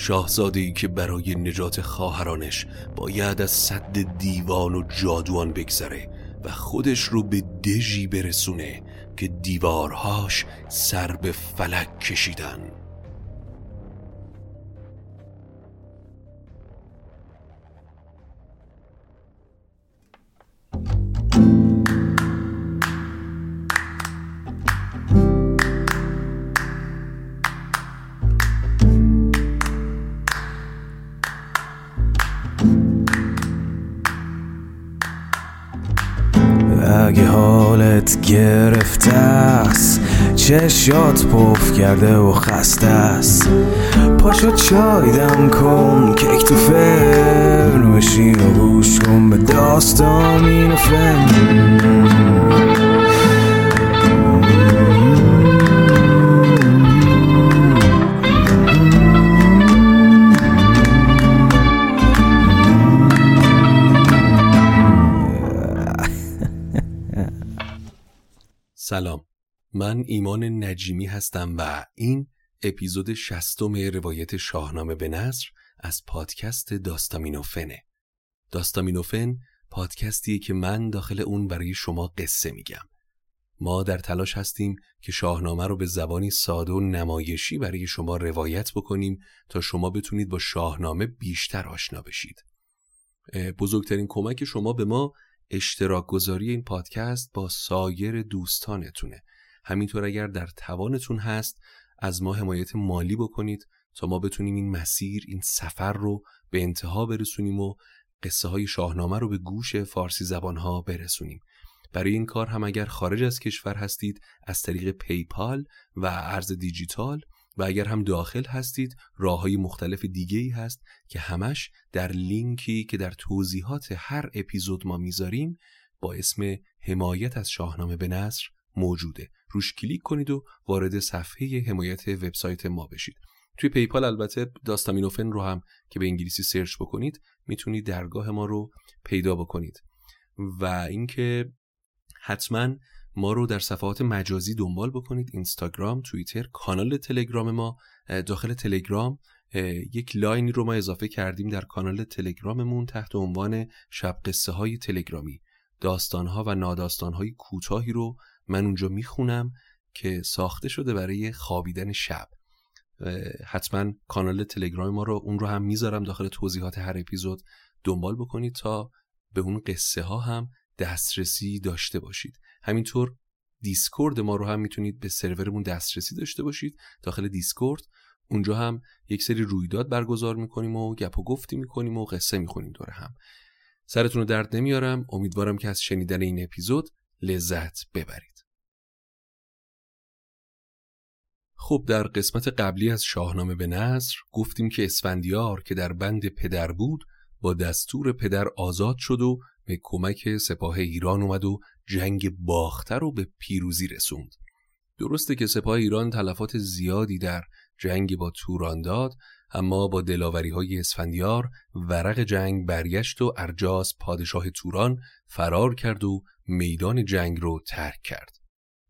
شاهزاده که برای نجات خواهرانش باید از صد دیوان و جادوان بگذره و خودش رو به دژی برسونه که دیوارهاش سر به فلک کشیدن. حالت گرفته است. چشات پف کرده و خسته است. پاشو چای دم کن کیک تو فرن بشین و گوش کن به داستان این فن. سلام. من ایمان نجیمی هستم و این اپیزود شستم روایت شاهنامه به نصر از پادکست داستامینوفنه داستامینوفن پادکستیه که من داخل اون برای شما قصه میگم. ما در تلاش هستیم که شاهنامه رو به زبانی ساده و نمایشی برای شما روایت بکنیم تا شما بتونید با شاهنامه بیشتر آشنا بشید. بزرگترین کمک شما به ما اشتراک گذاری این پادکست با سایر دوستانتونه. همینطور اگر در توانتون هست از ما حمایت مالی بکنید تا ما بتونیم این مسیر این سفر رو به انتها برسونیم و قصه های شاهنامه رو به گوش فارسی زبانها برسونیم. برای این کار هم اگر خارج از کشور هستید از طریق پیپال و ارز دیجیتال و اگر هم داخل هستید راه های مختلف دیگه ای هست که همش در لینکی که در توضیحات هر اپیزود ما می‌ذاریم با اسم حمایت از شاهنامه به نثر موجوده. روش کلیک کنید و وارد صفحه حمایت وبسایت ما بشید. توی PayPal البته داستامینوفن رو هم که به انگلیسی سرچ بکنید می‌تونید درگاه ما رو پیدا بکنید. و اینکه حتما ما رو در صفحات مجازی دنبال بکنید. اینستاگرام توییتر کانال تلگرام ما. داخل تلگرام یک لاینی رو ما اضافه کردیم در کانال تلگراممون تحت عنوان شب قصه های تلگرامی. داستانها و ناداستانهای کوتاهی رو من اونجا می‌خونم که ساخته شده برای خوابیدن شب. حتما کانال تلگرام ما رو اون رو هم می‌ذارم داخل توضیحات هر اپیزود. دنبال بکنید تا به اون قصه ها هم دسترسی داشته باشید. همینطور Discord ما رو هم می‌تونید به سرورمون دسترسی داشته باشید. داخل Discord اونجا هم یک سری رویداد برگزار می‌کنیم و گپ و گفتی می‌کنیم و قصه می‌خونیم دور هم. سرتون رو درد نمیارم. امیدوارم که از شنیدن این اپیزود لذت ببرید. خب در قسمت قبلی از شاهنامه به نثر گفتیم که اسفندیار که در بند پدر بود با دستور پدر آزاد شد و به کمک سپاه ایران اومد و جنگ باخته رو به پیروزی رسوند. درسته که سپاه ایران تلفات زیادی در جنگ با توران داد اما با دلاوری های اسفندیار ورق جنگ برگشت و ارجاس پادشاه توران فرار کرد و میدان جنگ رو ترک کرد.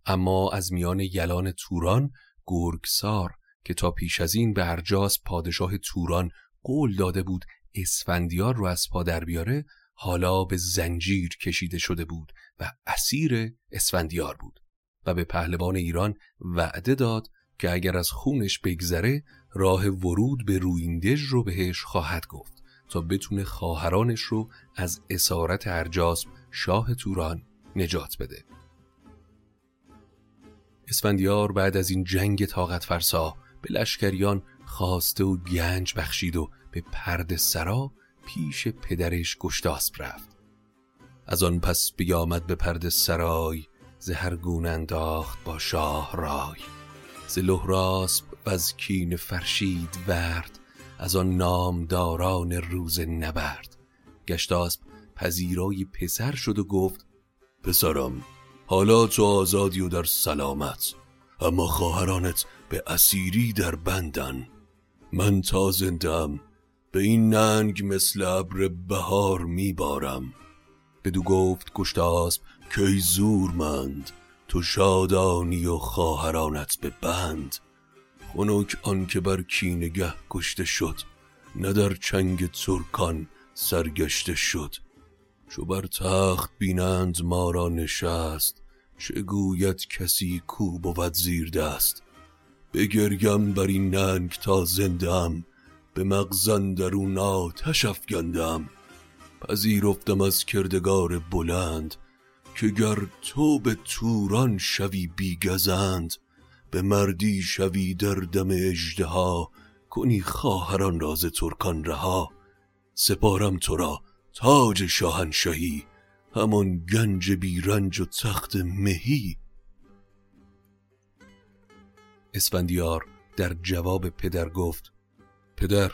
اما از میان یلان توران گرگسار که تا پیش از این به ارجاس پادشاه توران قول داده بود اسفندیار رو از پا در بیاره حالا به زنجیر کشیده شده بود و اسیر اسفندیار بود و به پهلوان ایران وعده داد که اگر از خونش بگذره راه ورود به رویندژ رو بهش خواهد گفت تا بتونه خواهرانش رو از اسارت ارجاسب شاه توران نجات بده. اسفندیار بعد از این جنگ طاقت فرسا به لشکریان خواسته و گنج بخشید و به پرد سرا پیش پدرش گشتاسب رفت. از آن پس بیامد به پرد سرای زهرگون انداخت با شاه رای. ز لهراسب و از کین فرشید ورد از آن نامداران روز نبرد. گشتاسب پذیرای پسر شد و گفت پسرم حالا تو آزادی و در سلامت اما خواهرانت به اسیری در بندن. من تا زندم به این ننگ مثل ابر بهار میبارم. بدو گفت گشتاسب کی زورمند تو شادانی و خواهرانت به بند. خنک آن که بر کینگه کشته شد نه در چنگ ترکان سرگشته شد. چو بر تخت بینند ما را نشست چه گوید کسی کو بود زیر دست. بگریم بر این ننگ تا زندم به مغزن درون آتش افگندم. پذیرفتم از کردگار بلند که گر تو به توران شوی بیگزند به مردی شوی در دم اژدها کنی خواهران راز ترکان رها. سپارم تو را تاج شاهنشهی همان گنج بیرنج و تخت مهی. اسفندیار در جواب پدر گفت پدر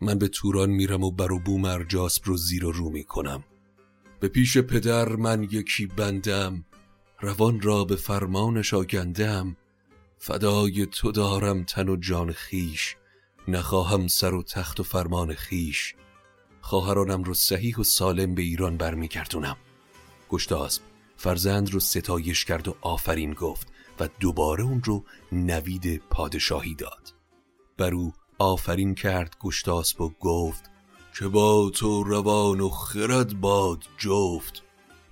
من به توران میرم و بر و بوم ارجاسب رو زیر و رو می‌کنم. به پیش پدر من یکی بندم روان را به فرمانش آگندم. فدای تو دارم تن و جان خیش نخواهم سر و تخت و فرمان خیش خواهرانم رو صحیح و سالم به ایران برمیگردونم. گشتاسب فرزند رو ستایش کرد و آفرین گفت و دوباره اون رو نوید پادشاهی داد. بر او آفرین کرد گشتاسب و گفت که با تو روان و خرد باد جفت.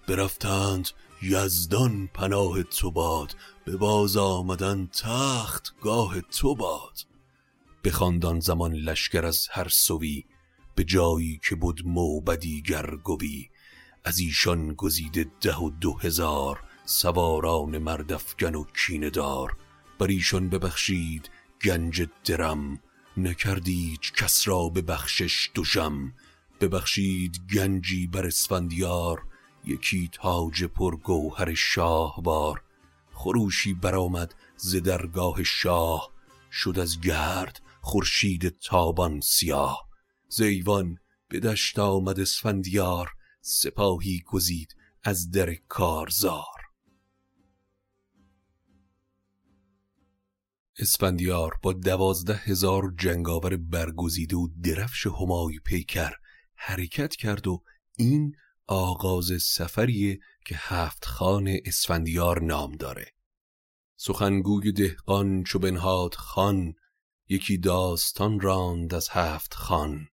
برفتند یزدان پناه تو باد به باز آمدن تخت گاه تو باد. خاندان زمان لشکر از هر سوی به جایی که بود موبدی گرگوی از ایشان گزیده ده و دو هزار سواران مردفگن و کیندار بر ایشان ببخشید گنج درم نکردید کس را به بخشش دوشم ببخشید گنجی بر اسفندیار یکی تاج پرگوهر شاهوار. خروشی برآمد ز درگاه شاه شد از گرد خورشید تابان سیاه. زیوان به دشت آمد اسفندیار سپاهی گزید از در کارزار. اسفندیار با دوازده هزار جنگاور برگزیده و درفش همای پیکر حرکت کرد و این آغاز سفریه که هفت خان اسفندیار نام داره. سخنگوی دهقان چو خان یکی داستان راند از هفت خان.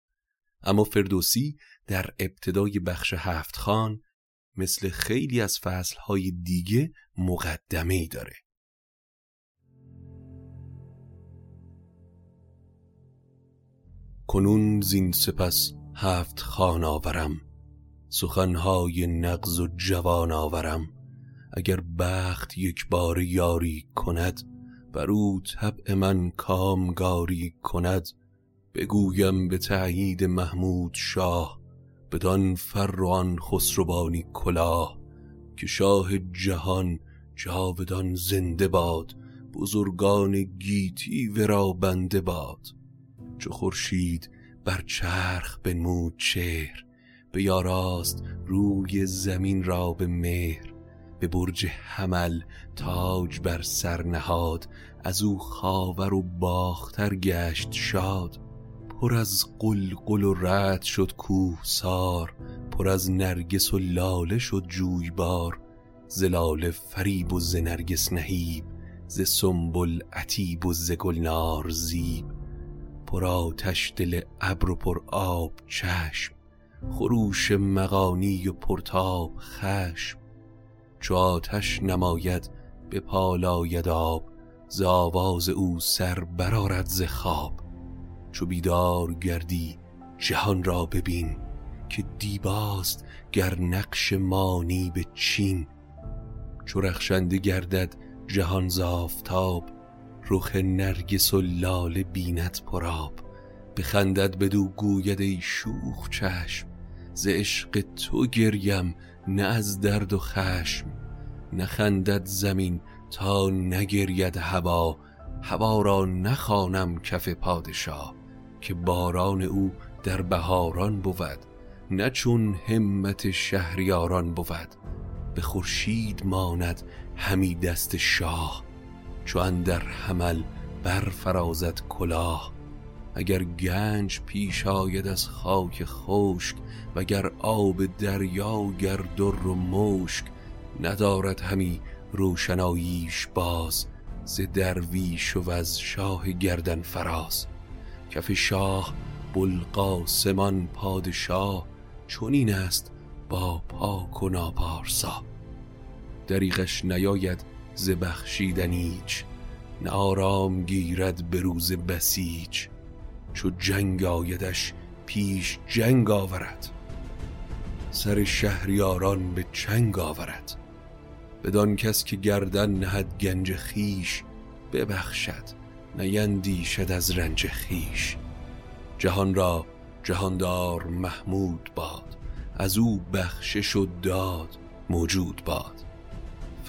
اما فردوسی در ابتدای بخش هفت خان مثل خیلی از فصلهای دیگه مقدمه ای داره. کنون زین سپس هفت خان آورم. سخنهای نغز و جوان آورم. اگر بخت یک بار یاری کند بر او طبع من کامگاری کند. بگویم به تأیید محمود شاه بدان فر و آن کلاه. که شاه جهان جاودان زنده باد بزرگان گیتی ورا بنده باد. چو خورشید بر چرخ بنمود چهر به یاراست روی زمین را به مهر به برج حمل تاج بر سر نهاد از او خاور و باختر گشت شاد. پر از قلقل و رد شد کوه سار پر از نرگس و لاله شد جویبار ز لاله فریب و ز نرگس نهیب ز سنبل عتیب و ز گلنار زیب. پر آتش دل ابر و پر آب چشم خروش مغانی و پرتاب خشم. چو آتش نماید به پالاید آب ز آواز او سر برآرد ز خواب. چو بیدار گردی جهان را ببین که دیباست گر نقش مانی به چین. چو رخشنده گردد جهان زافتاب رخ نرگس و لاله بیند پراب بخندد بدو گوید ای شوخ چشم. ز عشق تو گریم نه از درد و خشم. نخندد زمین تا نگرید هوا. هوا را نخوانم کف پادشاه که باران او در بهاران بود نه چون همت شهریاران بود. به خورشید ماند همی دست شاه. چو اندر حمل برفرازد کلاه. اگر گنج پیش آید از خاک خشک وگر آب دریا گر در و مشک ندارد همی روشناییش باز ز درویش و از شاه گردن فراز. کف شاه بلقاسمان پادشاه چنین است با پاک و ناپارسا. دریغش نیاید ز بخشیدن ایچ نه آرام گیرد به روز بسیج چو جنگ آیدش پیش جنگ آورد. سر شهریاران به چنگ آورد. بدان کس که گردن نهد گنج خیش ببخشد نیندیشد از رنج خیش جهان را جهاندار محمود باد از او بخشش و داد موجود باد.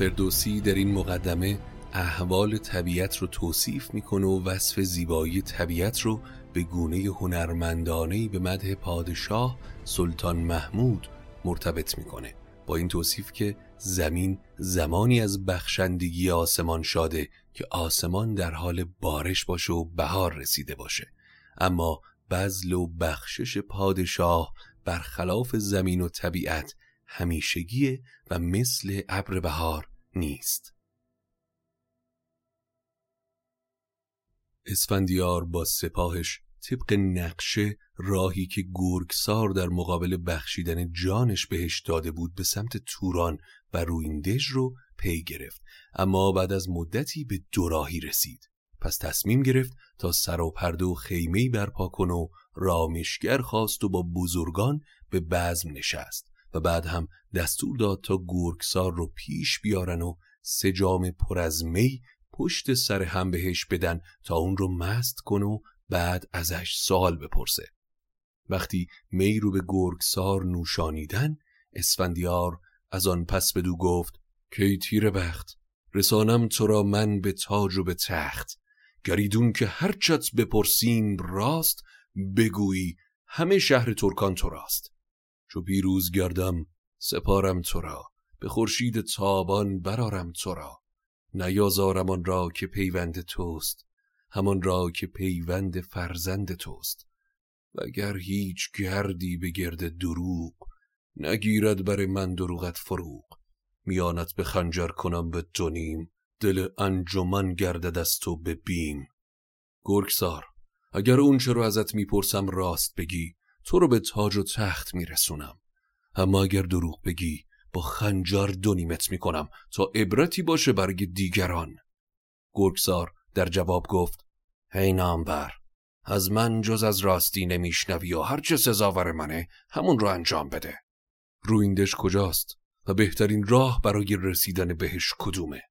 فردوسی در این مقدمه احوال طبیعت رو توصیف می‌کنه و وصف زیبایی طبیعت رو به گونه هنرمندانه به مده پادشاه سلطان محمود مرتبط می‌کنه. با این توصیف که زمین زمانی از بخشندگی آسمان شاده که آسمان در حال بارش باشه و بهار رسیده باشه. اما بزل و بخشش پادشاه برخلاف زمین و طبیعت همیشگیه و مثل ابر بهار نیست. اسفندیار با سپاهش طبق نقشه راهی که گرگسار در مقابل بخشیدن جانش بهش داده بود به سمت توران و رویندژ رو پی گرفت. اما بعد از مدتی به دوراهی رسید. پس تصمیم گرفت تا سر و پرده و خیمهی برپا کنه و رامشگر خواست و با بزرگان به بزم نشست. و بعد هم دستور داد تا گرگسار رو پیش بیارن و سه جام پر از می پشت سر هم بهش بدن تا اون رو مست کنه و بعد ازش سوال بپرسه. وقتی می رو به گرگسار نوشانیدن اسفندیار از آن پس بدو گفت کی تیر بخت؟ رسانم تو را من به تاج و به تخت. گریدون که هرچت بپرسیم راست بگویی همه شهر ترکان تو راست. چو پیروز گردم سپارم تو را به خورشید تابان برارم تو را نیازارم آن را که پیوند توست همان را که پیوند فرزند توست. وگر هیچ گردی به گرد دروغ نگیرد بر من دروغت فروغ میانت به خنجر کنم به دونیم دل انجمن گردد از تو به بیم. گرگسار اگر اون رو ازت می‌پرسم راست بگی. تو رو به تاج و تخت میرسونم. اما اگر دروغ بگی با خنجر دونیمت می‌کنم تا عبرتی باشه برگ دیگران. گرگسار در جواب گفت هی نامبر از من جز از راستی نمیشنوی و هرچه سزاور منه همون رو انجام بده. رویندش کجاست و بهترین راه برای رسیدن بهش کدومه؟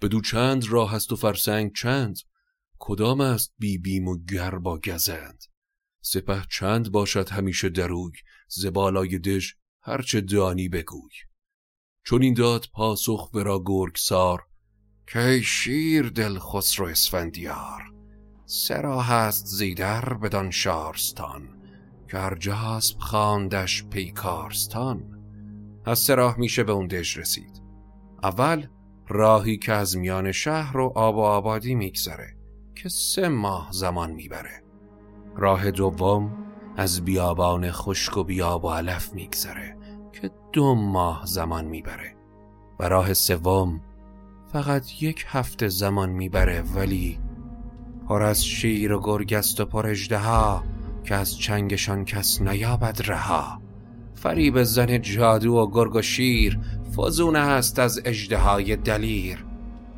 بدو چند راه است و فرسنگ چند؟ کدام است بی بیم و گر با گزند؟ سپه چند باشد همیشه دروی زبالای دژ هرچه دانی بگوی. چون این داد پاسخ ورا گرگ سار که شیر دل خسرو اسفندیار؟ سرا هست زیدر بدان شارستان که هر جاسب خواندش پیکارستان. از سراح میشه به اون دژ رسید. اول راهی که از میان شهر و آب و آبادی میگذره که سه ماه زمان می‌بره. راه دوم از بیابان خشک و بیاب و علف میگذره که دو ماه زمان می‌بره و راه سوم فقط یک هفته زمان می‌بره ولی پر از شیر و گرگست و پر ها که از چنگشان کس نیابد رها. فریب زن جادو و گرگ و شیر فزونه هست از های دلیر.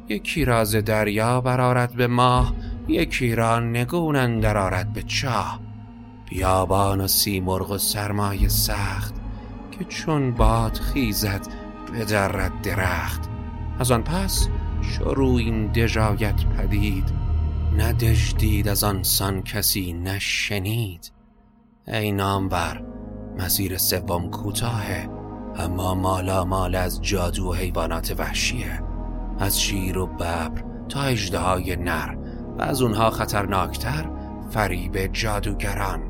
یکی راز دریا برارد به ماه یکی را نگون اندر آرد به چاه. بیابان و سیمرغ و سرمایه سخت که چون باد خیزد بدرد درخت. از آن پس شروع این دژایت پدید. ندشدید از آن سان کسی نشنید ای نامور مسیر سوم کوتاهه اما مالا مال از جادو و حیوانات وحشیه. از شیر و ببر تا اجده نر. از اونها خطرناکتر فریب جادوگران.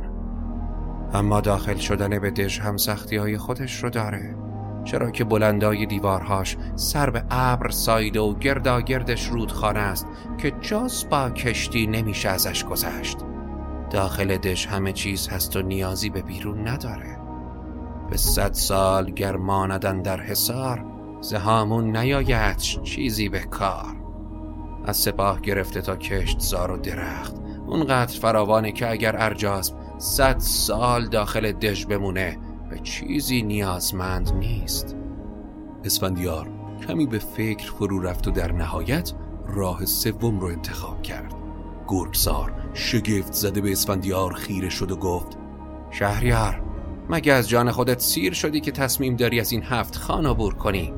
اما داخل شدن به دژ هم سختی های خودش رو داره. چرا که بلندای دیوارهاش سر به ابر سایده و گرداگردش رودخانه است که جز با کشتی نمیشه ازش گذشت. داخل دش همه چیز هست و نیازی به بیرون نداره. به صد سال گرماندن در حصار زهامون نیاید چیزی به کار. از سپاه گرفته تا کشت زار و درخت. اونقدر فراوانه که اگر ارجاسب صد سال داخل دژ بمونه به چیزی نیازمند نیست. اسفندیار کمی به فکر فرو رفت و در نهایت راه سوم رو انتخاب کرد. گرگسار شگفت زده به اسفندیار خیره شد و گفت شهریار مگه از جان خودت سیر شدی که تصمیم داری از این هفت خان عبور کنی؟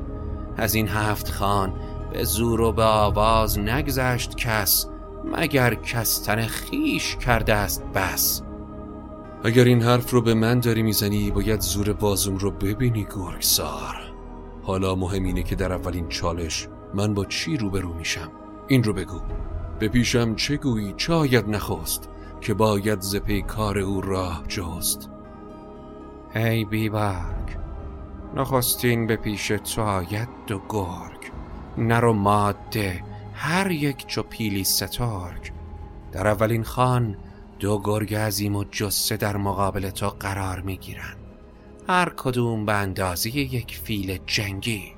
از این هفت خان به زور و به آواز نگذشت کس مگر کستن خیش کرده است بس. اگر این حرف رو به من داری می‌زنی باید زور بازوم رو ببینی گرگسار. حالا مهم اینه که در اولین چالش من با چی روبرو میشم؟ این رو بگو. به پیشم چه گویی؟ چه آید نخست که باید ز کار او راه جست؟ ای بیبرگ نخستین به پیش تو آید دو گرگ. نر و ماده هر یک چو پیلی ستارگ در اولین خان دو گرگ عظیم و جسه در مقابل تو قرار می گیرن. هر کدوم به اندازه یک فیل جنگی.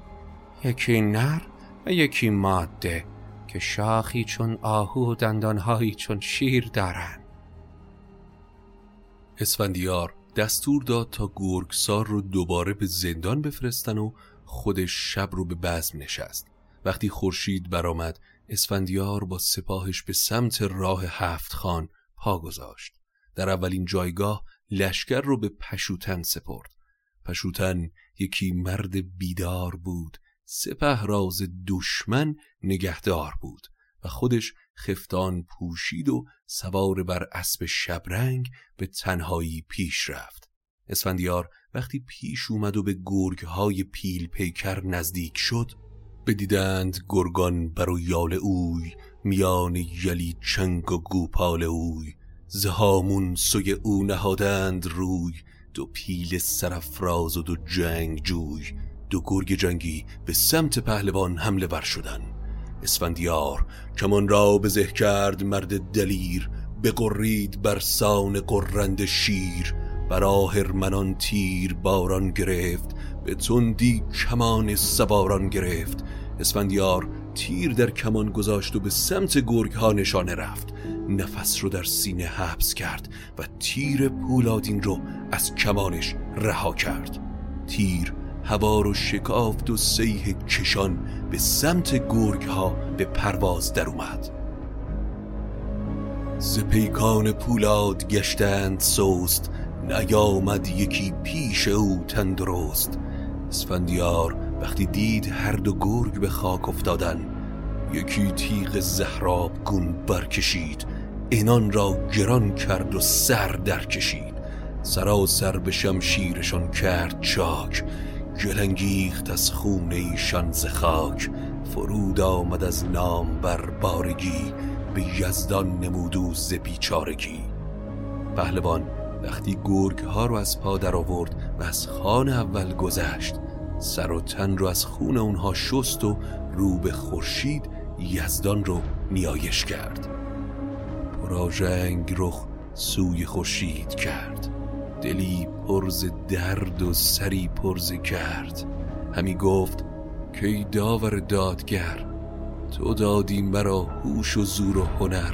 یکی نر و یکی ماده که شاخی چون آهو و دندانهایی چون شیر دارن. اسفندیار دستور داد تا گرگسار رو دوباره به زندان بفرستن و خودش شب رو به بزم نشست. وقتی خورشید برآمد اسفندیار با سپاهش به سمت راه هفت خان پا گذاشت. در اولین جایگاه لشکر رو به پشوتن سپرد. پشوتن یکی مرد بیدار بود سپه راز دشمن نگهدار بود و خودش خفتان پوشید و سوار بر اسب شبرنگ به تنهایی پیش رفت. اسفندیار وقتی پیش اومد و به گرگهای پیل پیکر نزدیک شد بدیدند گرگان بر و یال اوی میان یلی چنگ و گوپال اوی. زهامون سوی او نهادند روی دو پیل سرفراز و دو جنگ جوی. دو گرگ جنگی به سمت پهلوان حمله ور شدن. اسفندیار کمان را بزه کرد مرد دلیر بقرید بر سان قرند شیر. بر منان تیر باران گرفت به تندی کمان سواران گرفت. اسفندیار تیر در کمان گذاشت و به سمت گرگ ها نشانه رفت. نفس رو در سینه حبس کرد و تیر پولادین رو از کمانش رها کرد. تیر هوا رو شکافت و سیه کشان به سمت گرگ ها به پرواز در اومد. ز پیکان پولاد گشتند سوست نیامد یکی پیش او تندرست. اسفندیار وقتی دید هر دو گرگ به خاک افتادن یکی تیغ زهراب گون برکشید اینان را گران کرد و سر در کشید سراسر به شمشیرشان کرد چاک گلنگیخت از خون ایشان ز خاک. فرود آمد از نام بر بارگی به یزدان نمودو ز بیچارگی. پهلوان وقتی گرگ ها رو از پا در آورد و از خان اول گذشت. سر و تن رو از خون اونها شست و رو به خورشید یزدان رو نیایش کرد. پراژنگ رخ سوی خورشید کرد. دلی پرز درد و سری پرز کرد. همی گفت که داور دادگر تو دادی مرا هوش و زور و هنر.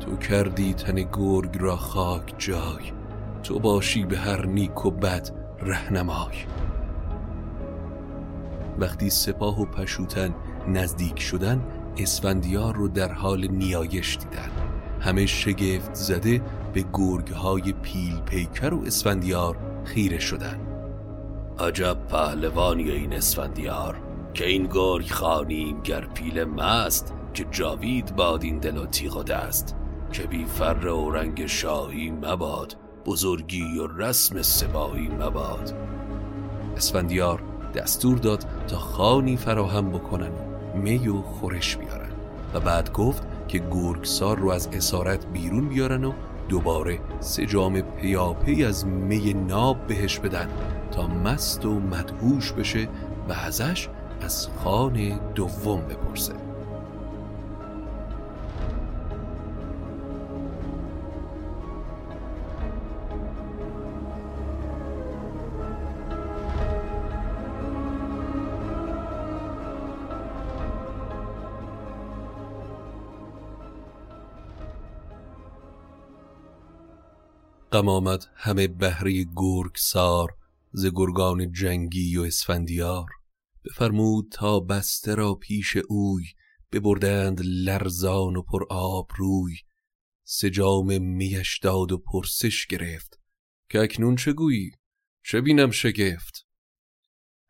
تو کردی تن گرگ را خاک جای. تو باشی به هر نیک و بد رهنمای. وقتی سپاه و پشوتن نزدیک شدن اسفندیار رو در حال نیایش دیدن. همه شگفت زده به گرگ های پیل پیکر و اسفندیار خیره شدن. عجب پهلوانی این اسفندیار که این گرگ خانیم گر پیل مست که جاوید باد این دل و تیغ و دست که بی فر و رنگ شاهی مباد. بزرگی و رسم سباهی مباد. اسفندیار دستور داد تا خانی فراهم بکنن و می و خورش بیارن. و بعد گفت که گرگسار رو از اسارت بیرون بیارن و دوباره سه جام پیاپی از می ناب بهش بدن تا مست و مدهوش بشه و ازش از خان دوم بپرسه. غم آمد همه گرگ سار ز گرگان جنگی و اسفندیار. بفرمود تا بسته را پیش اوی ببردند لرزان و پر آب روی. سجام میش داد و پرسش گرفت که اکنون چه گویی؟ چه بینم شگفت؟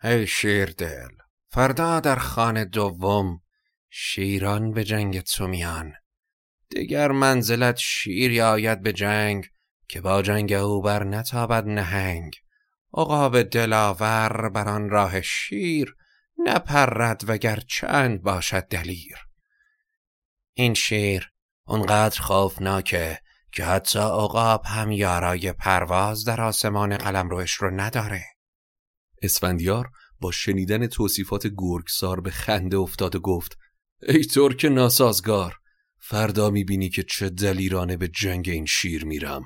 ای شیر دل فردا در خانه دوم شیران به جنگ تو میان. دیگر منزلت شیر آید به جنگ که با جنگ او بر نتابد نهنگ. عقاب دلاور بر آن راه شیر نپرد وگر چند باشد دلیر. این شیر اونقدر خوفناکه که حتی عقاب هم یارای پرواز در آسمان قلم روش رو نداره. اسفندیار با شنیدن توصیفات گرگسار به خنده افتاد و گفت ای ترک ناسازگار فردا می‌بینی که چه دلیرانه به جنگ این شیر میرم.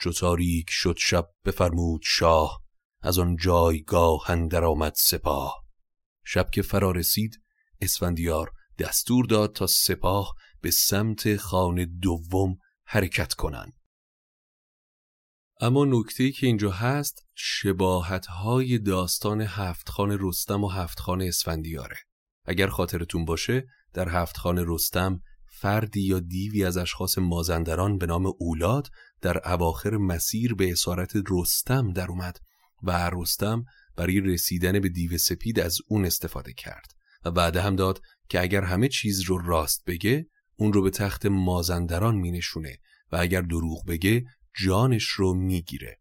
چو تاریک شد شب بفرمود شاه از آن جایگاه اندر آمد سپاه شب که فرا رسید اسفندیار دستور داد تا سپاه به سمت خانه دوم حرکت کنند. اما نکته که اینجا هست شباهت های داستان هفت خان رستم و هفت خان اسفندیاره اگر خاطرتون باشه در هفت خان رستم فردی یا دیوی از اشخاص مازندران به نام اولاد در اواخر مسیر به اسارت رستم در اومد و رستم برای رسیدن به دیو سپید از اون استفاده کرد و بعد هم داد که اگر همه چیز رو راست بگه اون رو به تخت مازندران می نشونه و اگر دروغ بگه جانش رو می‌گیره.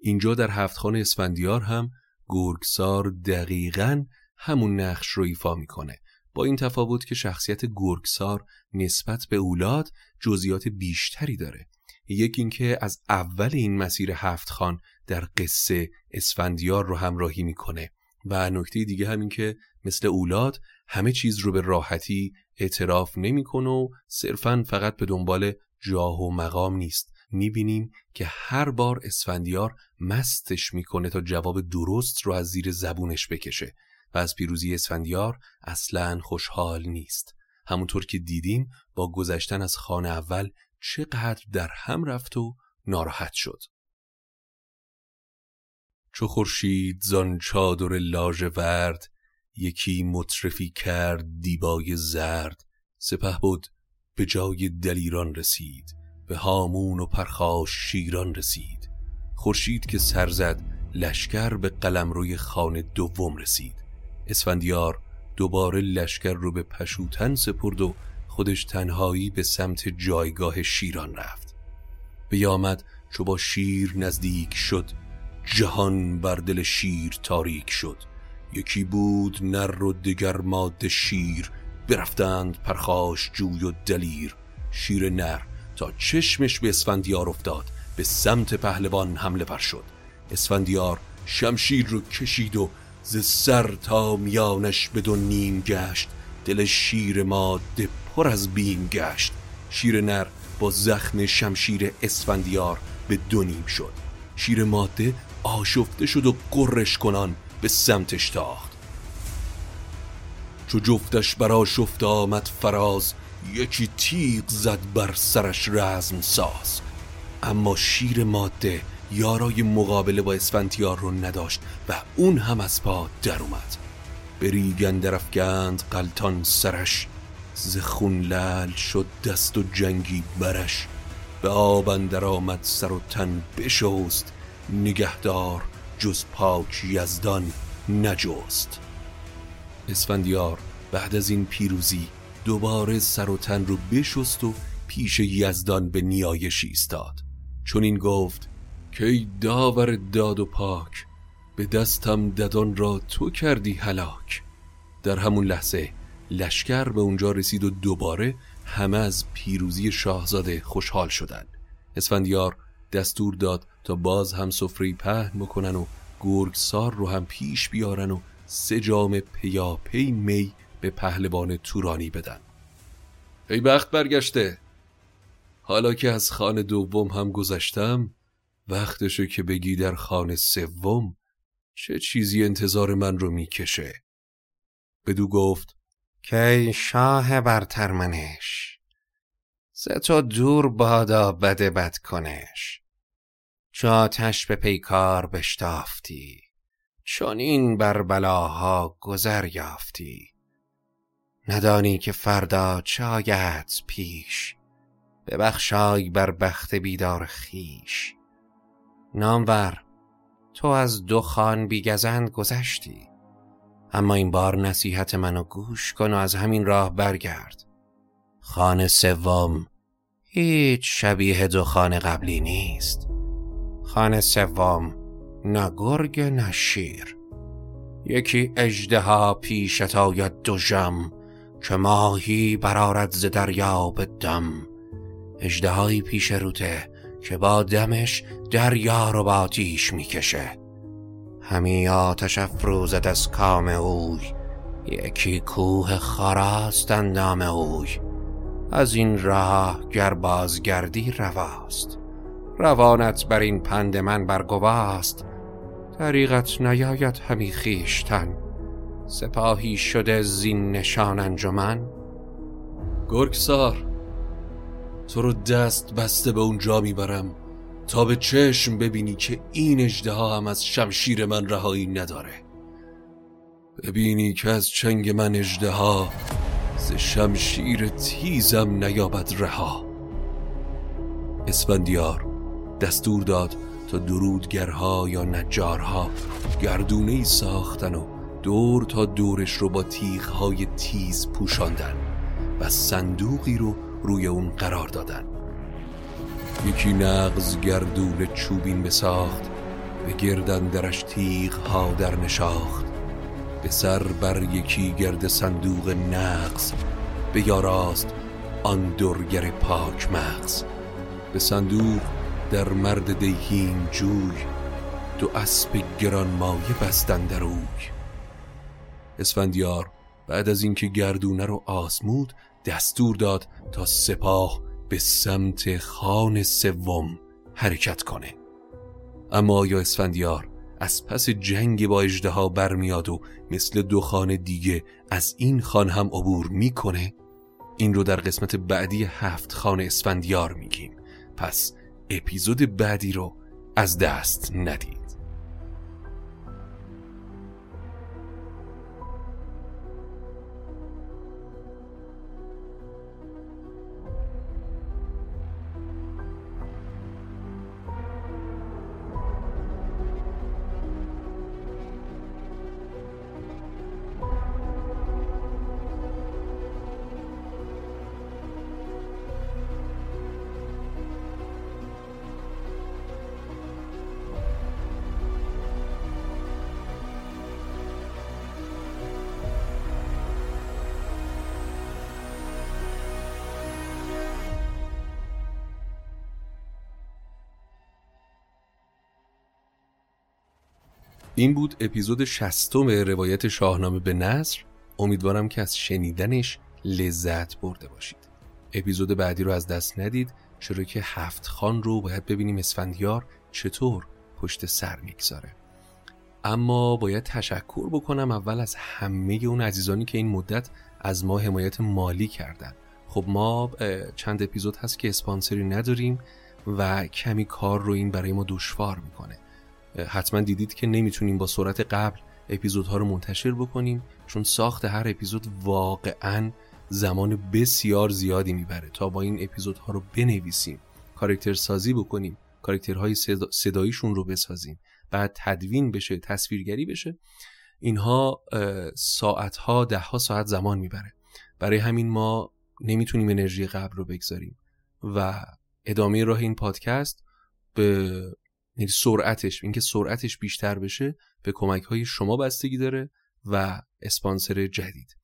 اینجا در هفتخان اسفندیار هم گرگسار دقیقا همون نقش رو ایفا می‌کنه. با این تفاوت که شخصیت گرگسار نسبت به اولاد جزئیات بیشتری داره. یکی اینکه از اول این مسیر هفت خان در قصه اسفندیار رو همراهی می‌کنه و نکته دیگه همین که مثل اولاد همه چیز رو به راحتی اعتراف نمی‌کنه و صرفا فقط به دنبال جاه و مقام نیست. می‌بینیم که هر بار اسفندیار مستش می‌کنه تا جواب درست رو از زیر زبونش بکشه. و از پیروزی اسفندیار اصلا خوشحال نیست. همونطور که دیدیم با گذشتن از خانه اول چقدر در هم رفت و ناراحت شد. چو خورشید زان چادر ورد یکی مطرفی کرد دیبای زرد. سپه بود به جای دلیران رسید به هامون و پرخاش شیران رسید. خورشید که سر زد لشکر به قلم روی خانه دوم رسید. اسفندیار دوباره لشکر رو به پشوتن سپرد و خودش تنهایی به سمت جایگاه شیران رفت. بیامد چو با شیر نزدیک شد جهان بر دل شیر تاریک شد. یکی بود نر و دگر ماده شیر برفتند پرخاش جوی و دلیر. شیر نر تا چشمش به اسفندیار افتاد به سمت پهلوان حمله ور شد. اسفندیار شمشیر رو کشید و ز سر تا میانش به دو نیم گشت دل شیر ماده پر از بیم گشت. شیر نر با زخم شمشیر اسفندیار به دو نیم شد. شیر ماده آشفته شد و قرش کنان به سمتش تاخت. چو جفتش برا شفت آمد فراز یکی تیغ زد بر سرش رزم ساز. اما شیر ماده یارای مقابله با اسفندیار رو نداشت و اون هم از پا در اومد. بریگن درفگند قلتان سرش ز خون لل شد دست و جنگی برش. به آب اندر آمد سر و تن بشست نگهدار جز پاک یزدان نجست. اسفندیار بعد از این پیروزی دوباره سر و تن رو بشست و پیش یزدان به نیایش ایستاد. چون این گفت که ای داور داد و پاک به دستم ددان را تو کردی هلاک. در همون لحظه لشکر به اونجا رسید و دوباره همه از پیروزی شاهزاده خوشحال شدند. اسفندیار دستور داد تا باز هم سفره پهن بکنن و گرگسار رو هم پیش بیارن و سه جام پیاپی می به پهلوان تورانی بدن. ای بخت برگشته. حالا که از خانه دوم هم گذشتم وقتشه که بگی در خانه سوم چه چیزی انتظار من رو می‌کشه؟ بدو گفت که شاه برتر منش سه تا دور بادا بده بد کنش چو آتش به پیکار بشتافتی چون این بر بلاها گذر یافتی. ندانی که فردا چایت پیش ببخشای بر بخت بیدار خیش. نامور تو از دو خان بیگزند گذشتی. اما این بار نصیحت منو گوش کن و از همین راه برگرد. خانه سوم هیچ شبیه دو خانه قبلی نیست. خانه سوم نه گرگ نه شیر. یکی اجدها پیشت آید دو جم که ماهی برارد ز دریا به دم. اجدهایی پیش روته که با دمش دریا رو با آتیش می‌کشه. همی آتش افروزد از کام اوی. یکی کوه خراست اندام اوی. از این راه گر بازگردی رواست. روانت بر این پند من برگواست. طریقت نیاید همی خیشتن سپاهی شده زین نشان انجمن. گرگسار تو رو دست بسته به اونجا می‌برم تا به چشم ببینی که این اجده هم از شمشیر من رهایی نداره. ببینی که از چنگ من اجده ها ز شمشیر تیزم نیابد رها. اسفندیار دستور داد تا درودگرها یا نجارها گردونه ای ساختن و دور تا دورش رو با تیغهای تیز پوشاندن و صندوقی رو روی اون قرار دادن. یکی نغز گردون چوبین بساخت به گردن درش تیغ ها در نشاخت. به سر بر یکی گرد صندوق نغز به یاراست آن درگر پاک مغز. به صندوق در مرد دیهیم جوی دو اسب گران مایه بستن در اوی. اسفندیار بعد از اینکه گردونه رو آسمود دستور داد تا سپاه به سمت خان سوم حرکت کنه. اما آیا اسفندیار از پس جنگ با اجده برمیاد و مثل دو خانه دیگه از این خان هم عبور می‌کنه این رو در قسمت بعدی هفت خان اسفندیار میگیم. پس اپیزود بعدی رو از دست ندید. این بود اپیزود شستم روایت شاهنامه به نصر امیدوارم که از شنیدنش لذت برده باشید. اپیزود بعدی رو از دست ندید چرا که هفت خان رو باید ببینیم اسفندیار چطور پشت سر می‌گذاره. اما باید تشکر بکنم اول از همه اون عزیزانی که این مدت از ما حمایت مالی کردن. خب ما چند اپیزود هست که اسپانسری نداریم و کمی کار رو این برای ما دشوار می‌کنه. حتما دیدید که نمی‌تونیم با سرعت قبل اپیزودها رو منتشر بکنیم چون ساخت هر اپیزود واقعا زمان بسیار زیادی می‌بره تا با این اپیزودها رو بنویسیم کارکتر سازی بکنیم کارکترهای صداییشون رو بسازیم بعد تدوین بشه تصویرگری بشه. اینها ساعتها دهها ساعت زمان می‌بره. برای همین ما نمی‌تونیم انرژی قبل رو بگذاریم و ادامه راه این پادکست به یعنی سرعتش اینکه سرعتش بیشتر بشه به کمک های شما بستگی داره و اسپانسر جدید.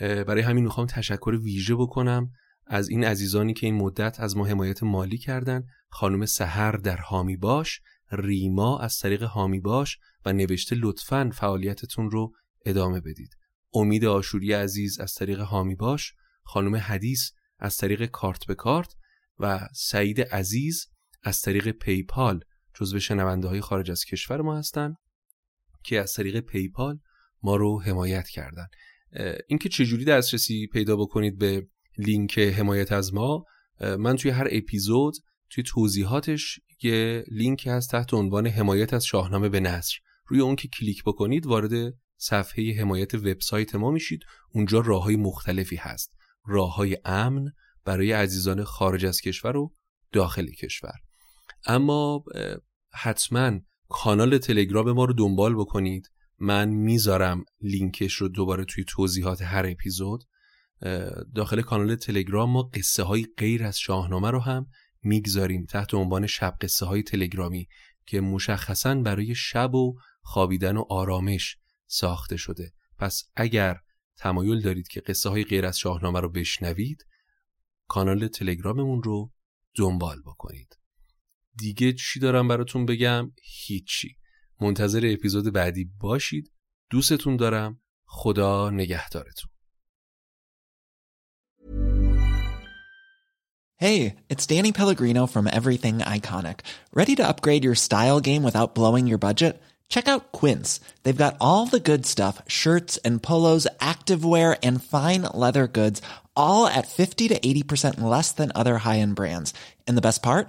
برای همین می‌خوام تشکر ویژه بکنم از این عزیزانی که این مدت از ما حمایت مالی کردن. خانم سهر در حامی باش ریما از طریق حامی باش و نوشته لطفا فعالیتتون رو ادامه بدید. امید آشوری عزیز از طریق حامی باش خانم حدیث از طریق کارت به کارت و سعید عزیز از طریق PayPal جزو شنونده های خارج از کشور ما هستن که از طریق PayPal ما رو حمایت کردن. اینکه چجوری دسترسی پیدا بکنید به لینک حمایت از ما من توی هر اپیزود توی توضیحاتش یه لینک هست تحت عنوان حمایت از شاهنامه به نثر. روی اون که کلیک بکنید وارد صفحه حمایت وبسایت ما میشید. اونجا راه های مختلفی هست. راه های امن برای عزیزان خارج از کشور و داخل کشور. اما حتما کانال تلگرام ما رو دنبال بکنید. من می‌ذارم لینکش رو دوباره توی توضیحات هر اپیزود. داخل کانال تلگرام ما قصه های غیر از شاهنامه رو هم می‌گذاریم تحت عنوان شب قصه های تلگرامی که مشخصا برای شب و خوابیدن و آرامش ساخته شده. پس اگر تمایل دارید که قصه های غیر از شاهنامه رو بشنوید کانال تلگراممون رو دنبال بکنید. دیگه چی دارم براتون بگم هیچی منتظر اپیزود بعدی باشید دوستتون دارم خدا نگهدارتون Hey, it's Danny Pellegrino from Everything Iconic. Ready to upgrade your style game without blowing your budget? Check out Quince. They've got all the good stuff, shirts and polos, activewear and fine leather goods, all at 50 to 80% less than other high-end brands. And the best part?